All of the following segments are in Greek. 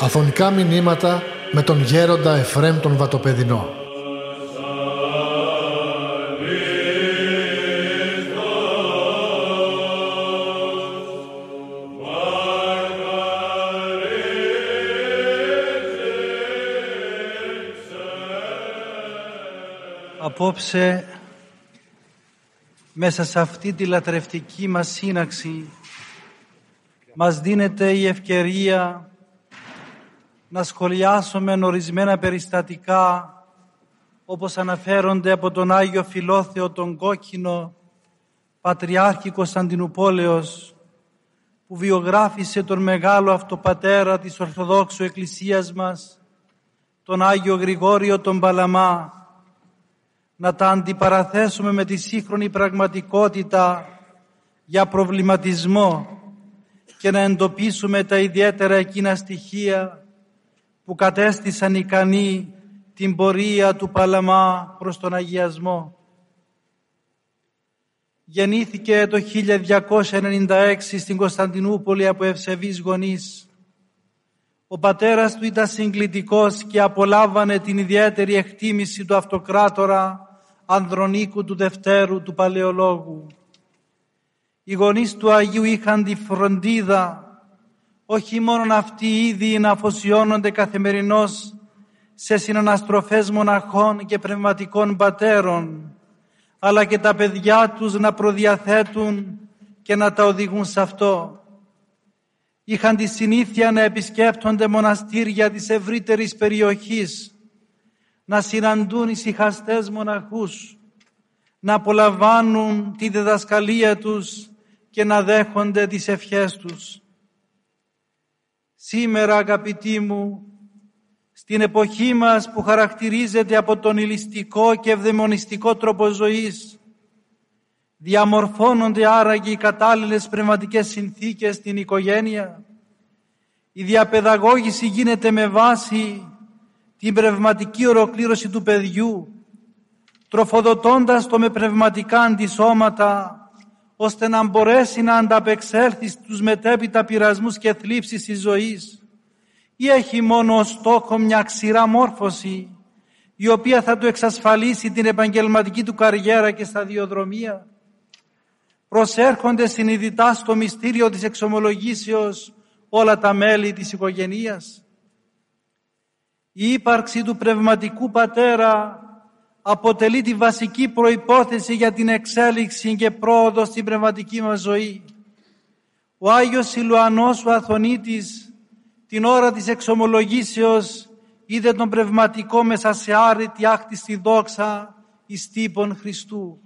Αφωνικά μηνύματα με τον γέροντα Εφρέμ τον Βατοπεδινό. Απόψε μέσα σε αυτή τη λατρευτική μας σύναξη μας δίνεται η ευκαιρία να σχολιάσουμε ορισμένα περιστατικά όπως αναφέρονται από τον Άγιο Φιλόθεο τον Κόκκινο Πατριάρχη Κωνσταντινούπολεως που βιογράφησε τον μεγάλο αυτοπατέρα της Ορθοδόξου Εκκλησίας μας τον Άγιο Γρηγόριο τον Παλαμά να τα αντιπαραθέσουμε με τη σύγχρονη πραγματικότητα για προβληματισμό και να εντοπίσουμε τα ιδιαίτερα εκείνα στοιχεία που κατέστησαν ικανή την πορεία του Παλαμά προς τον Αγιασμό. Γεννήθηκε το 1296 στην Κωνσταντινούπολη από ευσεβείς γονείς. Ο πατέρας του ήταν συγκλητικός και απολάβανε την ιδιαίτερη εκτίμηση του αυτοκράτορα Ανδρονίκου του Δευτέρου του Παλαιολόγου. Οι γονείς του Αγίου είχαν τη φροντίδα όχι μόνο αυτοί ήδη να αφοσιώνονται καθημερινώς σε συναναστροφές μοναχών και πνευματικών πατέρων, αλλά και τα παιδιά τους να προδιαθέτουν και να τα οδηγούν σε αυτό. Είχαν τη συνήθεια να επισκέπτονται μοναστήρια της ευρύτερης περιοχής, να συναντούν ησυχαστές μοναχούς, να απολαμβάνουν τη διδασκαλία τους και να δέχονται τις ευχές τους. Σήμερα αγαπητοί μου, στην εποχή μας που χαρακτηρίζεται από τον ηλιστικό και ευδαιμονιστικό τρόπο ζωής, διαμορφώνονται άραγε οι κατάλληλες πνευματικές συνθήκες στην οικογένεια. Η διαπαιδαγώγηση γίνεται με βάση την πνευματική ολοκλήρωση του παιδιού, τροφοδοτώντας το με πνευματικά αντισώματα, ώστε να μπορέσει να ανταπεξέλθει στους μετέπειτα πειρασμούς και θλίψεις της ζωής ή έχει μόνο ως στόχο μια ξηρά μόρφωση η οποία θα του εξασφαλίσει την επαγγελματική του καριέρα και σταδιοδρομία. Προσέρχονται συνειδητά στο μυστήριο της εξομολογήσεως όλα τα μέλη της οικογενείας. Η ύπαρξη του πνευματικού πατέρα αποτελεί τη βασική προϋπόθεση για την εξέλιξη και πρόοδο στην πνευματική μας ζωή. Ο Άγιος Σιλουανός ο Αθωνίτης την ώρα της εξομολογήσεως είδε τον πνευματικό μέσα σε άρρητη άχτιστη δόξα εις τύπων Χριστού.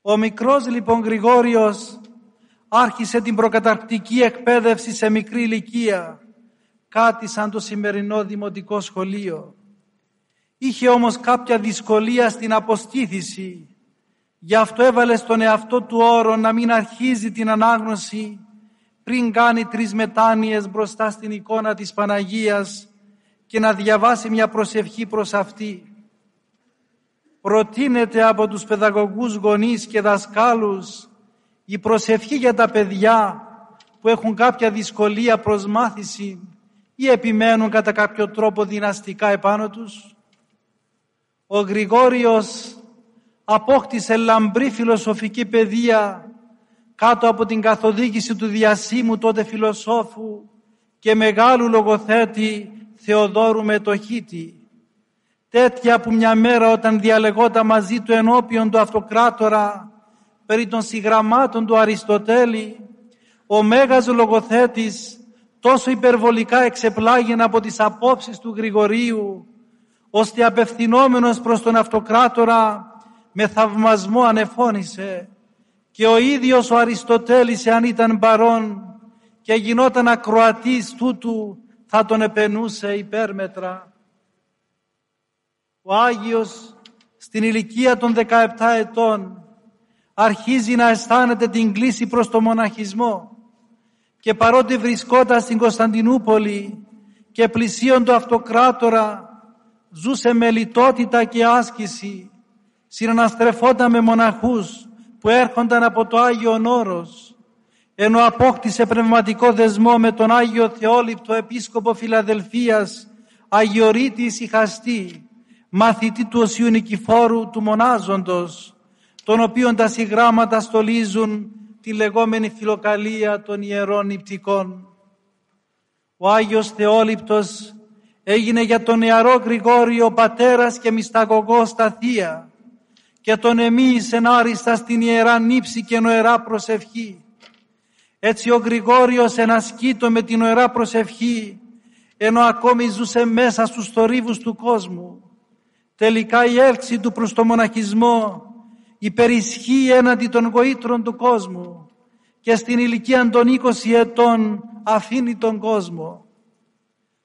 Ο μικρός λοιπόν Γρηγόριος άρχισε την προκαταρκτική εκπαίδευση σε μικρή ηλικία, κάτι σαν το σημερινό δημοτικό σχολείο. Είχε όμως κάποια δυσκολία στην αποστήθηση. Γι' αυτό έβαλε στον εαυτό του όρο να μην αρχίζει την ανάγνωση πριν κάνει τρεις μετάνοιες μπροστά στην εικόνα της Παναγίας και να διαβάσει μια προσευχή προς αυτή. Προτείνεται από τους παιδαγωγούς γονείς και δασκάλους η προσευχή για τα παιδιά που έχουν κάποια δυσκολία προς μάθηση ή επιμένουν κατά κάποιο τρόπο δυναστικά επάνω τους. Ο Γρηγόριος απόκτησε λαμπρή φιλοσοφική παιδεία κάτω από την καθοδήγηση του διασύμου τότε φιλοσόφου και μεγάλου λογοθέτη Θεοδόρου Μετοχίτη. Τέτοια που μια μέρα όταν διαλεγόταν μαζί του ενώπιον του αυτοκράτορα περί των συγγραμμάτων του Αριστοτέλη, ο μέγας λογοθέτης τόσο υπερβολικά εξεπλάγει από τις απόψεις του Γρηγορίου ώστε απευθυνόμενος προς τον αυτοκράτορα με θαυμασμό ανεφώνησε και ο ίδιος ο Αριστοτέλης αν ήταν παρόν και γινόταν ακροατής τούτου θα τον επενούσε υπέρμετρα. Ο Άγιος στην ηλικία των 17 ετών αρχίζει να αισθάνεται την κλίση προς το μοναχισμό και παρότι βρισκόταν στην Κωνσταντινούπολη και πλησίον του αυτοκράτορα ζούσε με λιτότητα και άσκηση, συναναστρεφόταν με μοναχούς, που έρχονταν από το Άγιο Όρος ενώ απόκτησε πνευματικό δεσμό με τον Άγιο Θεόληπτο Επίσκοπο Φιλαδελφίας Αγιορείτης Ισυχαστή μαθητή του Οσίου Νικηφόρου του Μονάζοντος τον οποίον τα συγγράμματα στολίζουν τη λεγόμενη φιλοκαλία των Ιερών Νηπτικών. Ο Άγιος Θεόληπτος έγινε για τον νεαρό Γρηγόριο πατέρας και μυσταγωγός στα Θεία και τον εμείς άριστα στην Ιερά Νύψη και νοερά προσευχή. Έτσι ο Γρηγόριος ενασκείτο με την νοερά προσευχή ενώ ακόμη ζούσε μέσα στους θορύβους του κόσμου. Τελικά η έλξη του προς το μοναχισμό υπερισχύει έναντι των γοήτρων του κόσμου και στην ηλικία των 20 ετών αφήνει τον κόσμο.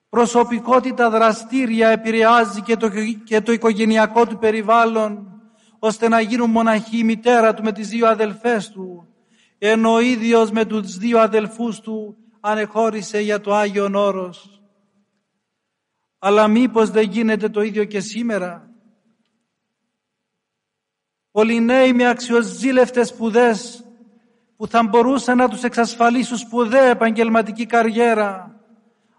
Προσωπικότητα δραστήρια επηρεάζει και το, και το οικογενειακό του περιβάλλον ώστε να γίνουν μοναχοί η μητέρα του με τις δύο αδελφές του ενώ ο ίδιος με τους δύο αδελφούς του ανεχώρησε για το Άγιον Όρος. Αλλά μήπως δεν γίνεται το ίδιο και σήμερα; Πολλοί νέοι με αξιοζήλευτες σπουδές που θα μπορούσαν να τους εξασφαλίσουν σπουδαία επαγγελματική καριέρα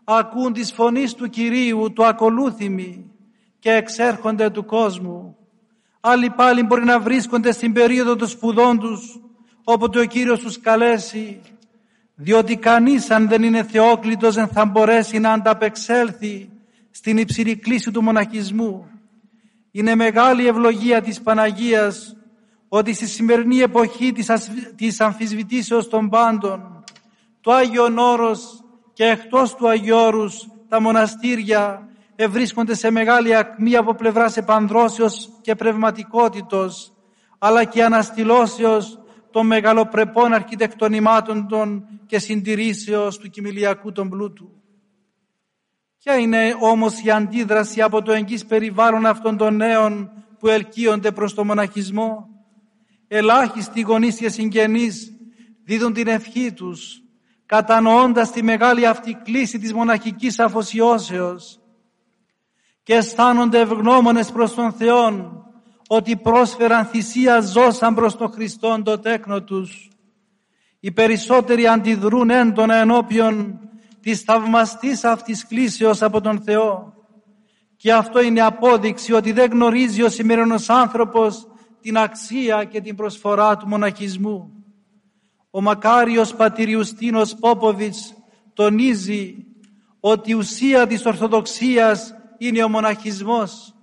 ακούν τις φωνής του Κυρίου, του ακολούθημοι και εξέρχονται του κόσμου. Άλλοι πάλι μπορεί να βρίσκονται στην περίοδο των σπουδών τους όποτε ο Κύριος τους καλέσει διότι κανείς αν δεν είναι θεόκλητος δεν θα μπορέσει να ανταπεξέλθει στην υψηλή κλίση του μοναχισμού. Είναι μεγάλη ευλογία της Παναγίας ότι στη σημερινή εποχή της, της αμφισβητήσεως των πάντων το Άγιον Όρος και εκτός του Αγιώρους τα μοναστήρια ευρίσκονται σε μεγάλη ακμή από πλευράς επανδρώσεως και πνευματικότητος αλλά και αναστηλώσεως των μεγαλοπρεπών αρχιτεκτονημάτων των και συντηρήσεως του κοιμηλιακού των πλούτου. Ποια είναι όμως η αντίδραση από το εγγύς περιβάλλον αυτών των νέων που ελκύονται προς το μοναχισμό; Ελάχιστοι γονείς και συγγενείς δίδουν την ευχή τους, κατανοώντας τη μεγάλη αυτή κλίση της μοναχικής αφοσιώσεως και αισθάνονται ευγνώμονες προς τον Θεό ότι πρόσφεραν θυσία ζώσαν προς τον Χριστόν το τέκνο τους. Οι περισσότεροι αντιδρούν έντονα ενώπιον της θαυμαστής αυτής κλήσεως από τον Θεό. Και αυτό είναι απόδειξη ότι δεν γνωρίζει ο σημερινός άνθρωπος την αξία και την προσφορά του μοναχισμού. Ο μακάριος πατηριουστίνος Πόποβιτς τονίζει ότι η ουσία της Ορθοδοξίας είναι ο μοναχισμός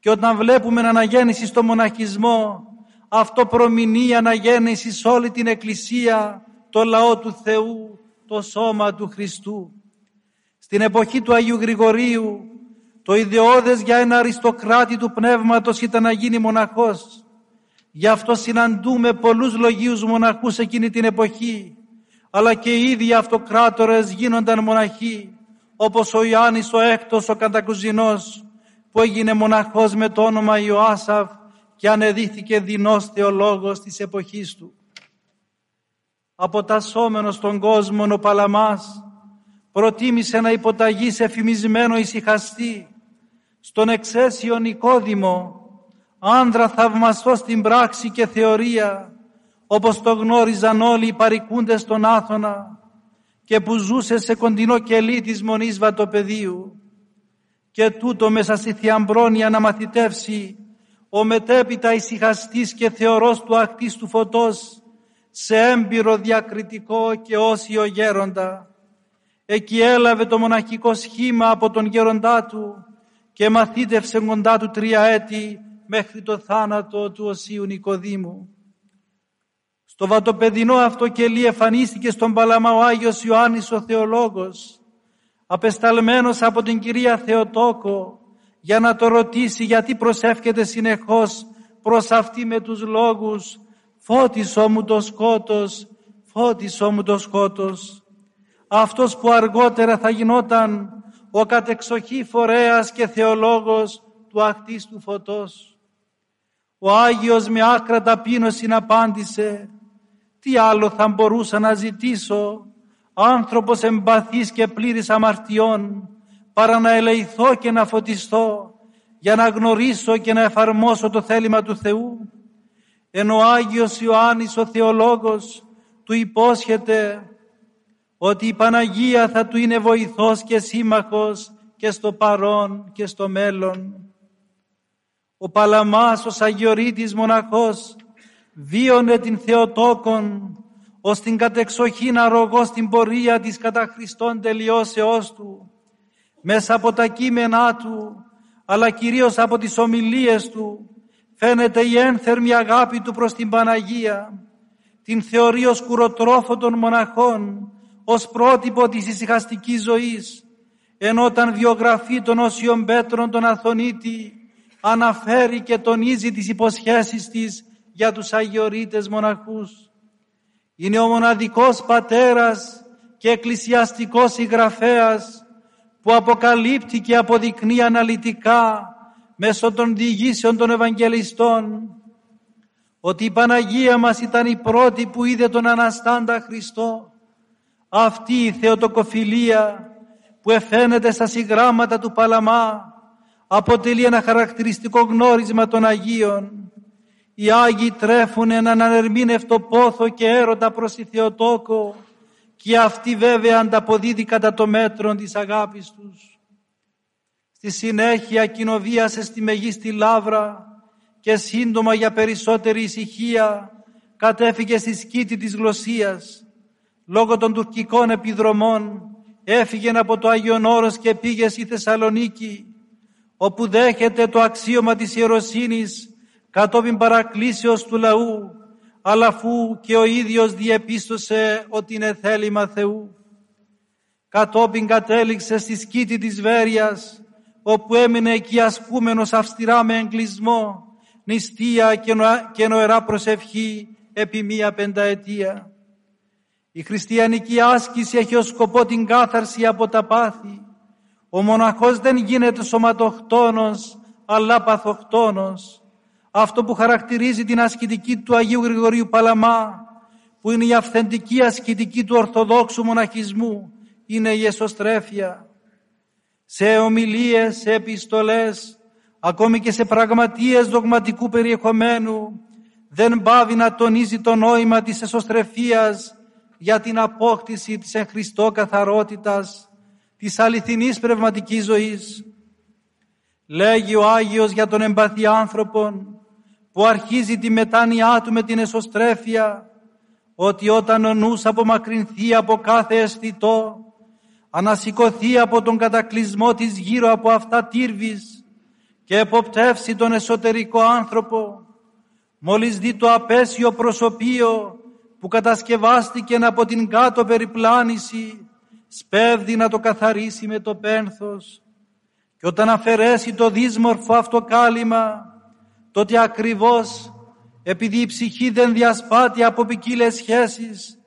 και όταν βλέπουμε αναγέννηση στο μοναχισμό αυτό προμηνεί αναγέννηση σε όλη την Εκκλησία, το λαό του Θεού, το σώμα του Χριστού. Στην εποχή του Αγίου Γρηγορίου το ιδεώδες για ένα αριστοκράτη του πνεύματος ήταν να γίνει μοναχός. Γι' αυτό συναντούμε πολλούς λογίους μοναχούς εκείνη την εποχή αλλά και οι ίδιοι αυτοκράτορες γίνονταν μοναχοί όπως ο Ιωάννης ο έκτος ο Καντακουζινός που έγινε μοναχός με το όνομα Ιωάσαφ και ανεδύθηκε δεινός θεολόγος της εποχής του. Αποτασσόμενος στον κόσμο ο Παλαμάς προτίμησε να υποταγεί σε φημισμένο ησυχαστή στον εξαίσιο Νικόδημο άνδρα θαυμαστό στην πράξη και θεωρία όπως το γνώριζαν όλοι οι παρικούντες στον Άθωνα και που ζούσε σε κοντινό κελί της Μονής Βατοπεδίου. Και τούτο μέσα στη θιαμπρόνια να μαθητεύσει ο μετέπειτα ησυχαστής και θεωρός του ακτής του φωτός σε έμπειρο διακριτικό και όσιο γέροντα. Εκεί έλαβε το μοναχικό σχήμα από τον γέροντά του και μαθήτευσε κοντά του τρία έτη μέχρι το θάνατο του Οσίου Νικοδήμου. Στο βατοπεδινό αυτό κελί εμφανίστηκε στον Παλαμά ο Άγιος Ιωάννης ο Θεολόγος απεσταλμένος από την κυρία Θεοτόκο για να το ρωτήσει γιατί προσεύχεται συνεχώς προς αυτή με τους λόγους «Φώτισό μου το σκότος, φώτισό μου το σκότος». Αυτός που αργότερα θα γινόταν ο κατεξοχή φορέας και θεολόγος του αχτής του φωτός. Ο Άγιος με άκρα ταπείνωση απάντησε «Τι άλλο θα μπορούσα να ζητήσω άνθρωπος εμπαθής και πλήρης αμαρτιών παρά να ελεηθώ και να φωτιστώ για να γνωρίσω και να εφαρμόσω το θέλημα του Θεού. Ενώ ο Άγιος Ιωάννης ο Θεολόγος του υπόσχεται ότι η Παναγία θα του είναι βοηθός και σύμμαχος και στο παρόν και στο μέλλον. Ο Παλαμάς, ο Σαγιορείτης μοναχός, βίωνε την Θεοτόκον ως την κατεξοχήν αρρωγό στην πορεία της κατά Χριστόν τελειώσεώς του, μέσα από τα κείμενά του, αλλά κυρίως από τις ομιλίες του, φαίνεται η ένθερμη αγάπη του προς την Παναγία, την θεωρεί ως κουροτρόφο των μοναχών, ως πρότυπο της ησυχαστικής ζωής, ενώ όταν βιογραφεί τον Όσιον Πέτρον τον Αθωνίτη, αναφέρει και τονίζει τις υποσχέσεις της για τους Αγιορείτες μοναχούς. Είναι ο μοναδικός πατέρας και εκκλησιαστικός συγγραφέας που αποκαλύπτει και αποδεικνύει αναλυτικά μέσω των διηγήσεων των Ευαγγελιστών ότι η Παναγία μας ήταν η πρώτη που είδε τον Αναστάντα Χριστό. Αυτή η θεοτοκοφιλία που εφαίνεται στα συγγράμματα του Παλαμά αποτελεί ένα χαρακτηριστικό γνώρισμα των Αγίων. Οι Άγιοι τρέφουν έναν ανερμήνευτο πόθο και έρωτα προς τη Θεοτόκο και αυτή βέβαια ανταποδίδει κατά το μέτρο της αγάπης τους. Στη συνέχεια κοινοβίασε στη Μεγίστη Λάβρα και σύντομα για περισσότερη ησυχία κατέφυγες στη σκήτη της Γλωσσίας. Λόγω των τουρκικών επιδρομών έφυγε από το Άγιον Όρος και πήγες στη Θεσσαλονίκη όπου δέχεται το αξίωμα της ιεροσύνης κατόπιν παρακλήσεως του λαού αλλά αφού και ο ίδιος διεπίστωσε ότι είναι θέλημα Θεού. Κατόπιν κατέληξε στη σκήτη της Βέρειας όπου έμεινε εκεί ασκούμενος αυστηρά με εγκλισμό νηστεία και νοερά προσευχή επί μία πενταετία. Η χριστιανική άσκηση έχει ως σκοπό την κάθαρση από τα πάθη. Ο μοναχός δεν γίνεται σωματοχτόνος, αλλά παθοχτόνος. Αυτό που χαρακτηρίζει την ασκητική του Αγίου Γρηγορίου Παλαμά, που είναι η αυθεντική ασκητική του Ορθοδόξου μοναχισμού, είναι η εσωστρέφεια. Σε ομιλίες, σε επιστολές, ακόμη και σε πραγματείες δογματικού περιεχομένου, δεν πάβει να τονίζει το νόημα της εσωστρεφίας για την απόκτηση της εν Χριστώ καθαρότητας, της αληθινής πνευματικής ζωής. Λέγει ο Άγιος για τον εμπαθή άνθρωπον που αρχίζει τη μετάνοιά του με την εσωστρέφεια ότι όταν ο νους απομακρυνθεί από κάθε αισθητό ανασηκωθεί από τον κατακλυσμό της γύρω από αυτά τύρβης και εποπτεύσει τον εσωτερικό άνθρωπο μόλις δει το απέσιο προσωπείο που κατασκευάστηκε από την κάτω περιπλάνηση σπέβδει να το καθαρίσει με το πένθος και όταν αφαιρέσει το δύσμορφο αυτό κάλυμα τότε ακριβώς επειδή η ψυχή δεν διασπάτει από ποικίλες σχέσεις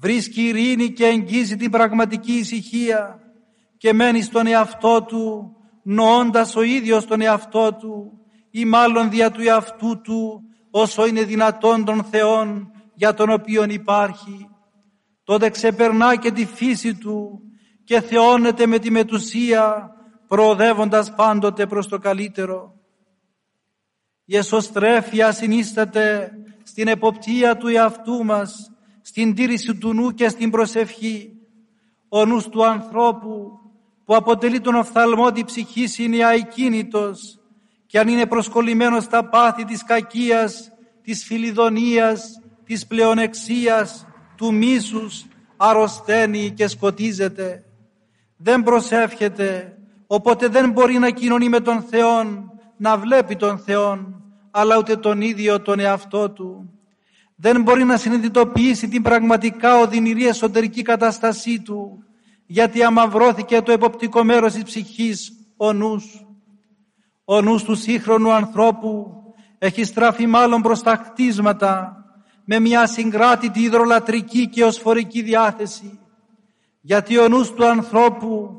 βρίσκει ειρήνη και εγγύζει την πραγματική ησυχία και μένει στον εαυτό του νοώντας ο ίδιος τον εαυτό του ή μάλλον δια του εαυτού του όσο είναι δυνατόν των Θεών για τον οποίον υπάρχει. Τότε ξεπερνά και τη φύση του και θεώνεται με τη μετουσία προοδεύοντας πάντοτε προς το καλύτερο. Η εσωστρέφεια συνίσταται στην εποπτεία του εαυτού μας, στην τήρηση του νου και στην προσευχή. Ο νους του ανθρώπου που αποτελεί τον οφθαλμό της ψυχής είναι αικίνητος και αν είναι προσκολλημένος στα πάθη της κακίας, της φιλιδονίας, της πλεονεξίας, του μίσους, αρρωσταίνει και σκοτίζεται. Δεν προσεύχεται, οπότε δεν μπορεί να κοινωνεί με τον Θεό, να βλέπει τον Θεό, αλλά ούτε τον ίδιο τον εαυτό του. Δεν μπορεί να συνειδητοποιήσει την πραγματικά οδυνηρή εσωτερική κατάστασή του, γιατί αμαυρώθηκε το εποπτικό μέρος της ψυχής, ο νους. Ο νους του σύγχρονου ανθρώπου έχει στραφεί μάλλον προς τα κτίσματα με μια συγκράτητη υδρολατρική και οσφορική διάθεση. Γιατί ο νους του ανθρώπου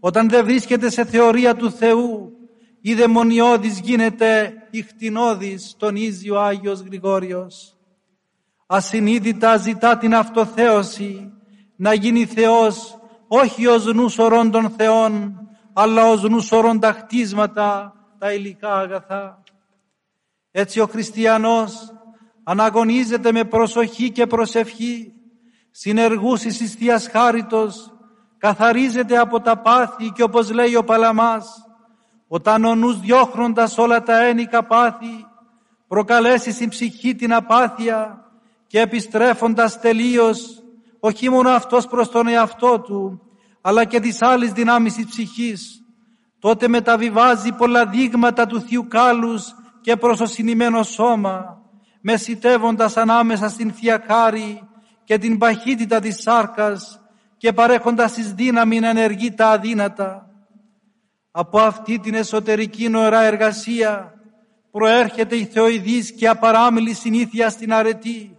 όταν δεν βρίσκεται σε θεωρία του Θεού η δαιμονιώδης γίνεται ηχτινώδης, τονίζει ο Άγιος Γρηγόριος. Ασυνείδητα ζητά την αυτοθέωση να γίνει Θεός όχι ως νους ορών των Θεών αλλά ως νους ορών τα χτίσματα, τα υλικά αγαθά. Έτσι ο χριστιανός αναγωνίζεται με προσοχή και προσευχή, συνεργούσεις εις Θείας Χάριτος, καθαρίζεται από τα πάθη και όπως λέει ο Παλαμάς, όταν ο νους διώχνοντας όλα τα ένικα πάθη, προκαλέσεις στην ψυχή την απάθεια και επιστρέφοντας τελείως, όχι μόνο αυτός προς τον εαυτό του, αλλά και τις άλλες δυνάμεις της ψυχής, τότε μεταβιβάζει πολλά δείγματα του Θείου Κάλους και προς το συνημένο σώμα, μεσητεύοντας ανάμεσα στην Θεία Χάρη και την παχύτητα της σάρκας και παρέχοντας της δύναμη να ενεργεί τα αδύνατα. Από αυτή την εσωτερική νοερά εργασία προέρχεται η θεοειδής και απαράμιλη συνήθεια στην αρετή,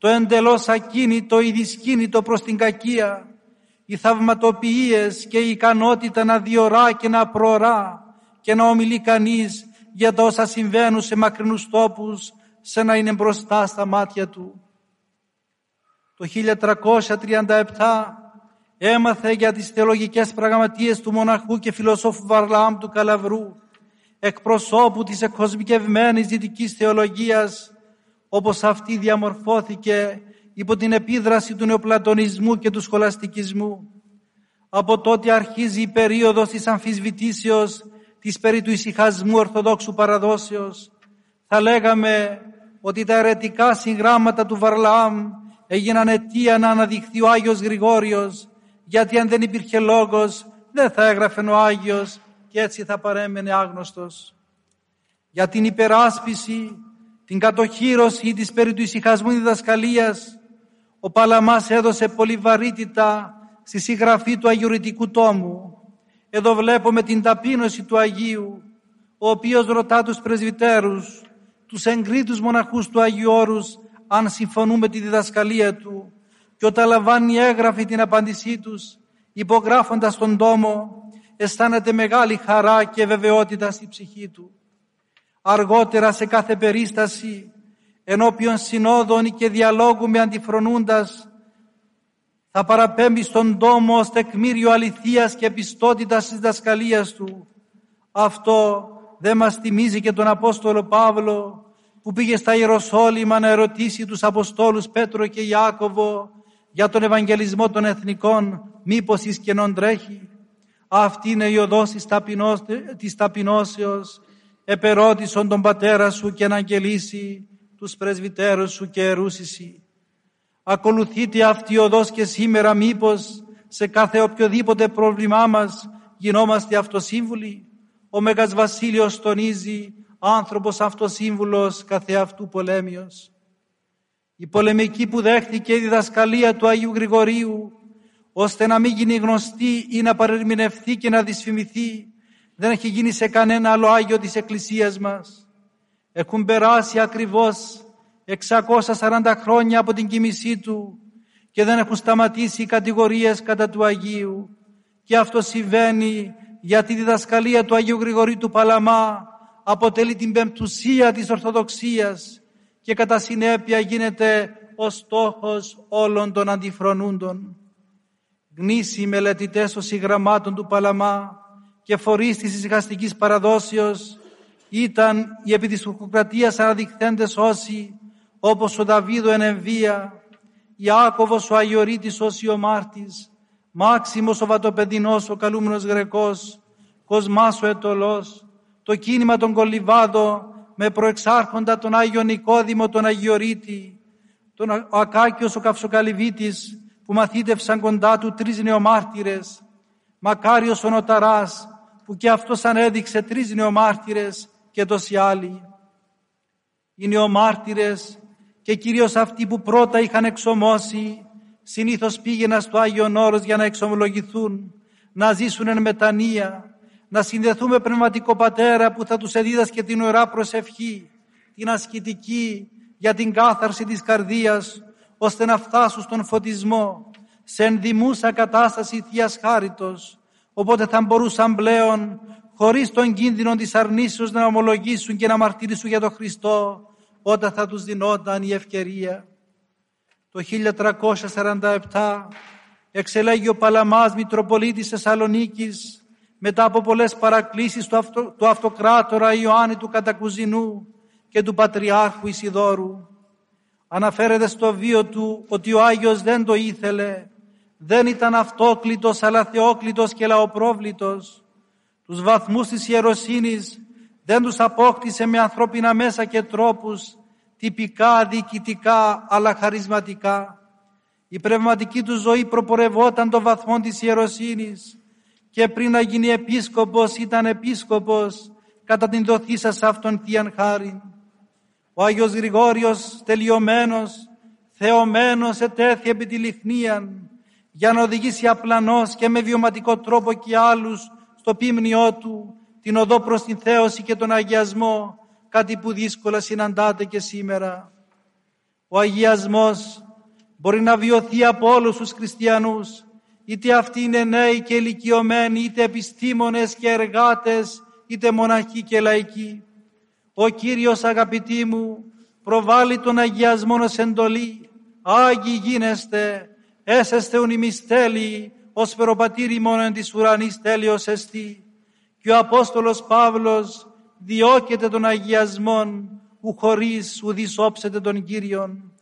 το εντελώς ακίνητο ή δυσκίνητο προς την κακία, οι θαυματοποιίες και η ικανότητα να διορά και να προωρά και να ομιλεί κανείς για τα όσα συμβαίνουν σε μακρινούς τόπους σε να είναι μπροστά στα μάτια του. Το 1337 έμαθε για τις θεολογικές πραγματείες του μοναχού και φιλοσόφου Βαρλάμ του Καλαβρού, εκπροσώπου της εκκοσμικευμένης δυτικής θεολογίας, όπως αυτή διαμορφώθηκε υπό την επίδραση του νεοπλατωνισμού και του σχολαστικισμού. Από τότε αρχίζει η περίοδος της αμφισβητήσεως της περί του ησυχασμού ορθοδόξου παραδόσεως. Θα λέγαμε ότι τα αιρετικά συγγράμματα του Βαρλάμ έγιναν αιτία να αναδειχθεί ο Άγιος Γρηγόριος γιατί αν δεν υπήρχε λόγος δεν θα έγραφε ο Άγιος και έτσι θα παρέμενε άγνωστος. Για την υπεράσπιση, την κατοχήρωση της περί του ησυχασμού διδασκαλίας ο Παλαμάς έδωσε πολύ βαρύτητα στη συγγραφή του Αγιορητικού τόμου. Εδώ βλέπουμε την ταπείνωση του Αγίου, ο οποίος ρωτά τους πρεσβυτέρους, τους εγκρίτους μοναχούς του Αγίου Όρους, αν συμφωνούν με τη διδασκαλία του και όταν λαμβάνει έγγραφη την απάντησή τους, υπογράφοντας τον τόμο, αισθάνεται μεγάλη χαρά και βεβαιότητα στη ψυχή του. Αργότερα σε κάθε περίσταση ενώπιον συνόδων και διαλόγου με αντιφρονούντας θα παραπέμπει στον τόμο ως τεκμήριο αληθείας και πιστότητας της δασκαλίας του. Αυτό δεν μας θυμίζει και τον Απόστολο Παύλο που πήγε στα Ιεροσόλυμα να ερωτήσει τους Αποστόλους Πέτρο και Ιάκωβο για τον Ευαγγελισμό των Εθνικών μήπως εις κενόν τρέχει. Αυτή είναι η οδός της, ταπεινώσεως επερώτησον τον πατέρα σου και να αγγελίσει τους πρεσβυτέρους σου και ερούσισι. Ακολουθείτε αυτή η οδός και σήμερα μήπως σε κάθε οποιοδήποτε πρόβλημά μας γινόμαστε αυτοσύμβουλοι. Ο Μέγας Βασίλειος τονίζει άνθρωπος αυτοσύμβουλος καθεαυτού πολέμιος. Η πολεμική που δέχτηκε η διδασκαλία του Αγίου Γρηγορίου ώστε να μην γίνει γνωστή ή να παρερμηνευθεί και να δυσφημιθεί δεν έχει γίνει σε κανένα άλλο Άγιο της Εκκλησίας μας. Έχουν περάσει ακριβώς 640 χρόνια από την κοιμησή του και δεν έχουν σταματήσει οι κατηγορίες κατά του Αγίου. Και αυτό συμβαίνει γιατί η διδασκαλία του Αγίου Γρηγορίου του Παλαμά αποτελεί την πεμπτουσία της Ορθοδοξίας και κατά συνέπεια γίνεται ο στόχος όλων των αντιφρονούντων. Γνήσιοι μελετητές των συγγραμμάτων του Παλαμά και φορείς της ησυχαστικής παραδόσεως ήταν οι επί της τουρκοκρατίας αναδειχθέντες όσοι όπως ο Δαβίδο εν εμβία, Ιάκωβος ο Αγιορείτης ο Ιωμάρτης, Μάξιμος ο Βατοπεδινός ο καλούμενος Γρεκός, Κοσμάς ο Ετωλός, το κίνημα των Κολυβάδο με προεξάρχοντα τον Άγιο Νικόδημο τον Αγιορείτη, τον ο Ακάκιος ο Καυσοκαλυβίτης που μαθήτευσαν κοντά του τρεις νεομάρτυρες, Μακάριος ο Νοταράς που και αυτός ανέδειξε τρεις νεομάρτυρες και τόσοι άλλοι. Οι νεομάρτυρες και κυρίως αυτοί που πρώτα είχαν εξομώσει συνήθως πήγαιναν στο Άγιο Όρος για να εξομολογηθούν, να ζήσουν εν μετανία, να συνδεθούν με πνευματικό πατέρα που θα τους εδίδασκε την ωραία προσευχή, την ασκητική για την κάθαρση της καρδίας, ώστε να φτάσουν στον φωτισμό, σε ενδημούσα κατάσταση Θείας Χάριτος, οπότε θα μπορούσαν πλέον χωρίς τον κίνδυνο της αρνήσεως να ομολογήσουν και να μαρτυρήσουν για τον Χριστό όταν θα τους δινόταν η ευκαιρία. Το 1347 εξελέγει ο Παλαμάς Μητροπολίτης Θεσσαλονίκης μετά από πολλές παρακλήσεις του, αυτο, του αυτοκράτορα Ιωάννη του Κατακουζινού και του Πατριάρχου Ισιδόρου. Αναφέρεται στο βίο του ότι ο Άγιος δεν το ήθελε, δεν ήταν αυτόκλητος αλλά θεόκλητος και λαοπρόβλητος. Τους βαθμούς της ιεροσύνης δεν τους απόκτησε με ανθρώπινα μέσα και τρόπους, τυπικά, διοικητικά αλλά χαρισματικά. Η πνευματική τους ζωή προπορευόταν το βαθμό της ιεροσύνης και πριν να γίνει επίσκοπος ήταν επίσκοπος κατά την δοθήσα σε αυτόν θείαν χάρη. Ο Άγιος Γρηγόριος τελειωμένος, θεωμένος ετέθη επί τη λιχνίαν για να οδηγήσει απλανός και με βιωματικό τρόπο και άλλους στο πίμνιό του την οδό προς την θέωση και τον αγιασμό κάτι που δύσκολα συναντάτε και σήμερα. Ο αγιασμός μπορεί να βιωθεί από όλους τους χριστιανούς είτε αυτοί είναι νέοι και ηλικιωμένοι είτε επιστήμονες και εργάτες είτε μοναχοί και λαϊκοί. Ο Κύριος αγαπητοί μου προβάλλει τον αγιασμό ως εντολή. Άγιοι γίνεστε, έσεστε ουνημιστέλοι, ως περοπατήρι μόνο της ουρανής τέλειος εστί. Και ο Απόστολος Παύλος διώκεται των αγιασμών που χωρίς ουδείς όψετε τον Κύριον.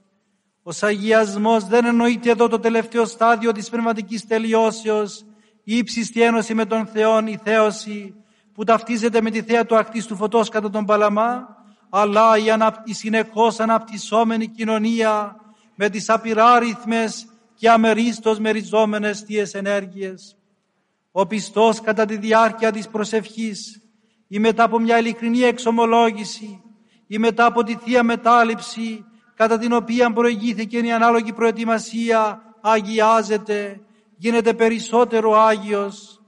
Ο αγιασμός δεν εννοείται εδώ το τελευταίο στάδιο της πνευματικής τελειώσεως, η ύψιστη ένωση με τον Θεόν, η θέωση, που ταυτίζεται με τη θέα του ακτής του φωτός κατά τον Παλαμά, αλλά η, ανα... η συνεχώς αναπτυσσόμενη κοινωνία με τις απειράριθμες και αμερίστως μεριζόμενες θείες ενέργειες. Ο πιστός κατά τη διάρκεια της προσευχής ή μετά από μια ειλικρινή εξομολόγηση ή μετά από τη Θεία Μετάληψη κατά την οποία προηγήθηκε η ανάλογη προετοιμασία αγιάζεται, γίνεται περισσότερο Άγιος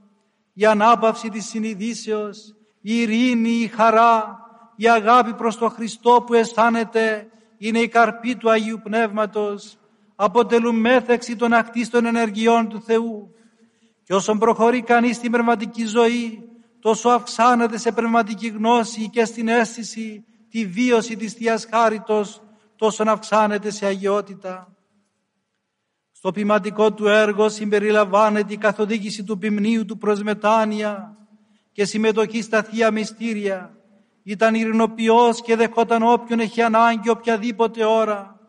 η ανάπαυση της συνειδήσεως, η ειρήνη, η χαρά, η αγάπη προς τον Χριστό που αισθάνεται είναι η καρπή του Αγίου Πνεύματος, αποτελούν μέθεξη των ακτίστων ενεργειών του Θεού. Και όσον προχωρεί κανείς στην πνευματική ζωή, τόσο αυξάνεται σε πνευματική γνώση και στην αίσθηση τη βίωση της Θείας Χάριτος, τόσο αυξάνεται σε αγιότητα. Στο ποιηματικό του έργο συμπεριλαμβάνεται η καθοδήγηση του ποιμνίου του προς μετάνοια και συμμετοχή στα Θεία Μυστήρια. Ήταν ειρηνοποιός και δεχόταν όποιον έχει ανάγκη οποιαδήποτε ώρα.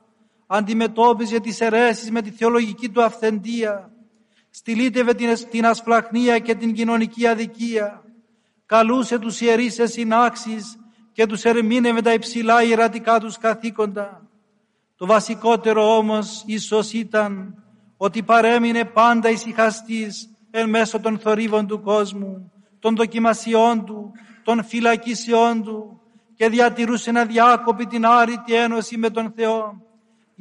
Αντιμετώπιζε τις αιρέσεις με τη θεολογική του αυθεντία. Στυλίτευε την ασπλαχνία και την κοινωνική αδικία. Καλούσε τους ιερείς σε συνάξεις και τους ερμήνευε τα υψηλά ιερατικά τους καθήκοντα. Το βασικότερο όμως ίσως ήταν ότι παρέμεινε πάντα ησυχαστής εν μέσω των θορύβων του κόσμου, των δοκιμασιών του, των φυλακίσεών του και διατηρούσε να διάκοπη την άρρητη ένωση με τον Θεό.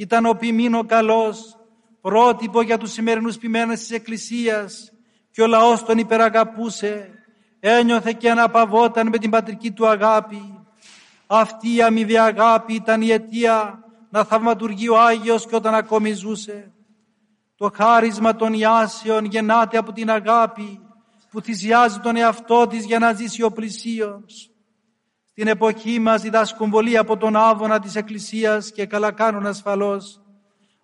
Ήταν ο ποιμήνο καλός, πρότυπο για τους σημερινούς ποιμένες της Εκκλησίας και ο λαός τον υπεραγαπούσε, ένιωθε και αναπαυόταν με την πατρική του αγάπη. Αυτή η αμοιβή αγάπη ήταν η αιτία να θαυματουργεί ο Άγιος και όταν ακόμη ζούσε. Το χάρισμα των Ιάσεων γεννάται από την αγάπη που θυσιάζει τον εαυτό της για να ζήσει ο πλησίος. Στην εποχή μας διδάσκουν πολλοί από τον άβονα της Εκκλησίας και καλά κάνουν ασφαλώς.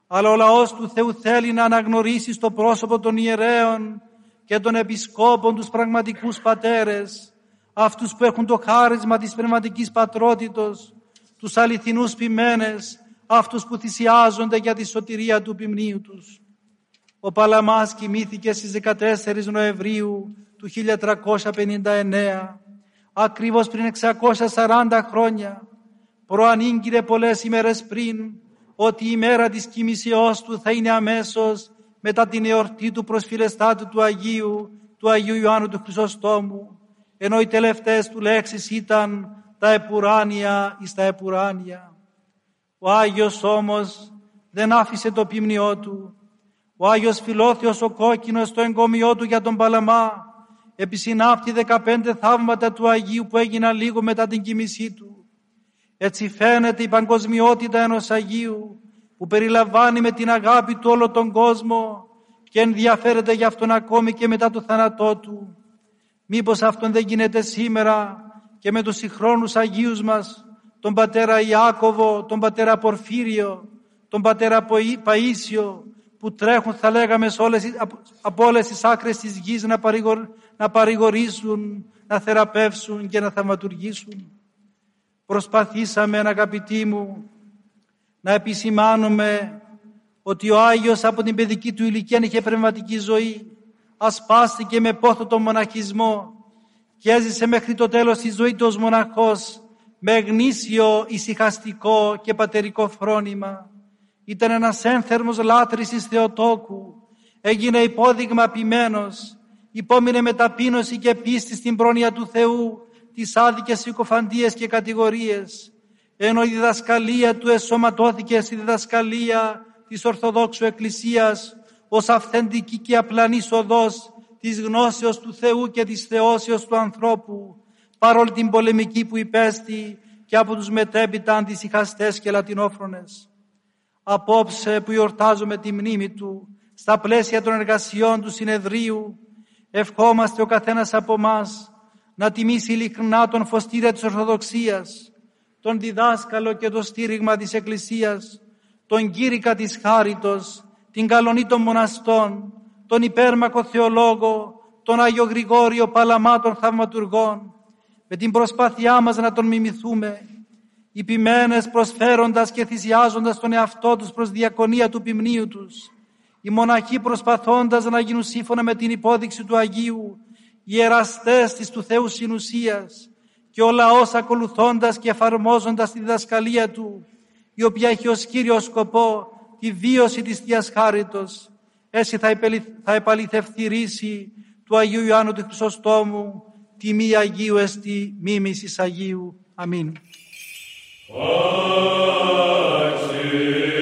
Αλλά ο λαός του Θεού θέλει να αναγνωρίσει στο πρόσωπο των ιερέων και των επισκόπων τους πραγματικούς πατέρες, αυτούς που έχουν το χάρισμα της πνευματικής πατρότητος, τους αληθινούς ποιμένες, αυτούς που θυσιάζονται για τη σωτηρία του ποιμνίου τους. Ο Παλαμάς κοιμήθηκε στις 14 Νοεμβρίου του 1359, ακριβώς πριν 640 χρόνια. Προανήγγειλε πολλές ημέρες πριν ότι η μέρα της κοιμησεώς του θα είναι αμέσως μετά την εορτή του προσφυλεστάτου του Αγίου, του Αγίου Ιωάννου του Χρυσοστόμου, ενώ οι τελευταίες του λέξεις ήταν τα επουράνια εις τα επουράνια. Ο Άγιος όμως δεν άφησε το πίμνιό του. Ο Άγιος Φιλόθεος ο κόκκινος το εγκομιό του για τον Παλαμά επισυνάπτει 15 θαύματα του Αγίου που έγιναν λίγο μετά την κοιμησή του. Έτσι φαίνεται η παγκοσμιότητα ενός Αγίου που περιλαμβάνει με την αγάπη του όλο τον κόσμο και ενδιαφέρεται για αυτόν ακόμη και μετά το θάνατό του. Μήπως αυτόν δεν γίνεται σήμερα και με τους συγχρόνους Αγίους μας τον πατέρα Ιάκωβο, τον πατέρα Πορφύριο, τον πατέρα Παΐσιο που τρέχουν θα λέγαμε όλες, από όλες τις άκρες της γης να, παρηγορ, να παρηγορήσουν, να θεραπεύσουν και να θαυματουργήσουν. Προσπαθήσαμε αγαπητοί μου να επισημάνουμε ότι ο Άγιος από την παιδική του ηλικία είχε πνευματική ζωή, ασπάστηκε με πόθο τον μοναχισμό και έζησε μέχρι το τέλος της ζωής του ως μοναχός με γνήσιο, ησυχαστικό και πατερικό φρόνημα. Ήταν ένας ένθερμος λάτρης της Θεοτόκου, έγινε υπόδειγμα ποιμένος, υπόμεινε με ταπείνωση και πίστη στην πρόνοια του Θεού, τις άδικες συκοφαντίες και κατηγορίες, ενώ η διδασκαλία του εσωματώθηκε στη διδασκαλία της Ορθοδόξου Εκκλησίας ως αυθεντική και απλανή οδός της γνώσεως του Θεού και της θεώσεως του ανθρώπου, παρόλη την πολεμική που υπέστη και από τους μετέπειτα αντισυχαστές και λατινόφρονες. Απόψε που γιορτάζουμε τη μνήμη Του, στα πλαίσια των εργασιών του συνεδρίου, ευχόμαστε ο καθένας από εμά να τιμήσει ειλικρινά τον φωστήρια της Ορθοδοξίας, τον διδάσκαλο και το στήριγμα της Εκκλησίας, τον κήρυκα της Χάριτος, την καλονή των μοναστών, τον υπέρμακο θεολόγο, τον Άγιο Γρηγόριο Παλαμά των θαυματουργών, με την προσπάθειά μας να τον μιμηθούμε, οι ποιμένες προσφέροντας και θυσιάζοντας τον εαυτό τους προς διακονία του ποιμνίου τους, οι μοναχοί προσπαθώντας να γίνουν σύμφωνα με την υπόδειξη του Αγίου, οι εραστές της του Θεού Συνουσίας και ο λαός ακολουθώντας και εφαρμόζοντας τη διδασκαλία Του, η οποία έχει ως κύριο σκοπό τη βίωση της Θείας Χάριτος, έτσι θα επαληθευτεί ρίση του Αγίου Ιωάννου του Χρυσοστόμου, τιμή Αγίου εστί μίμησης Αγίου. Αμήν. Άξι.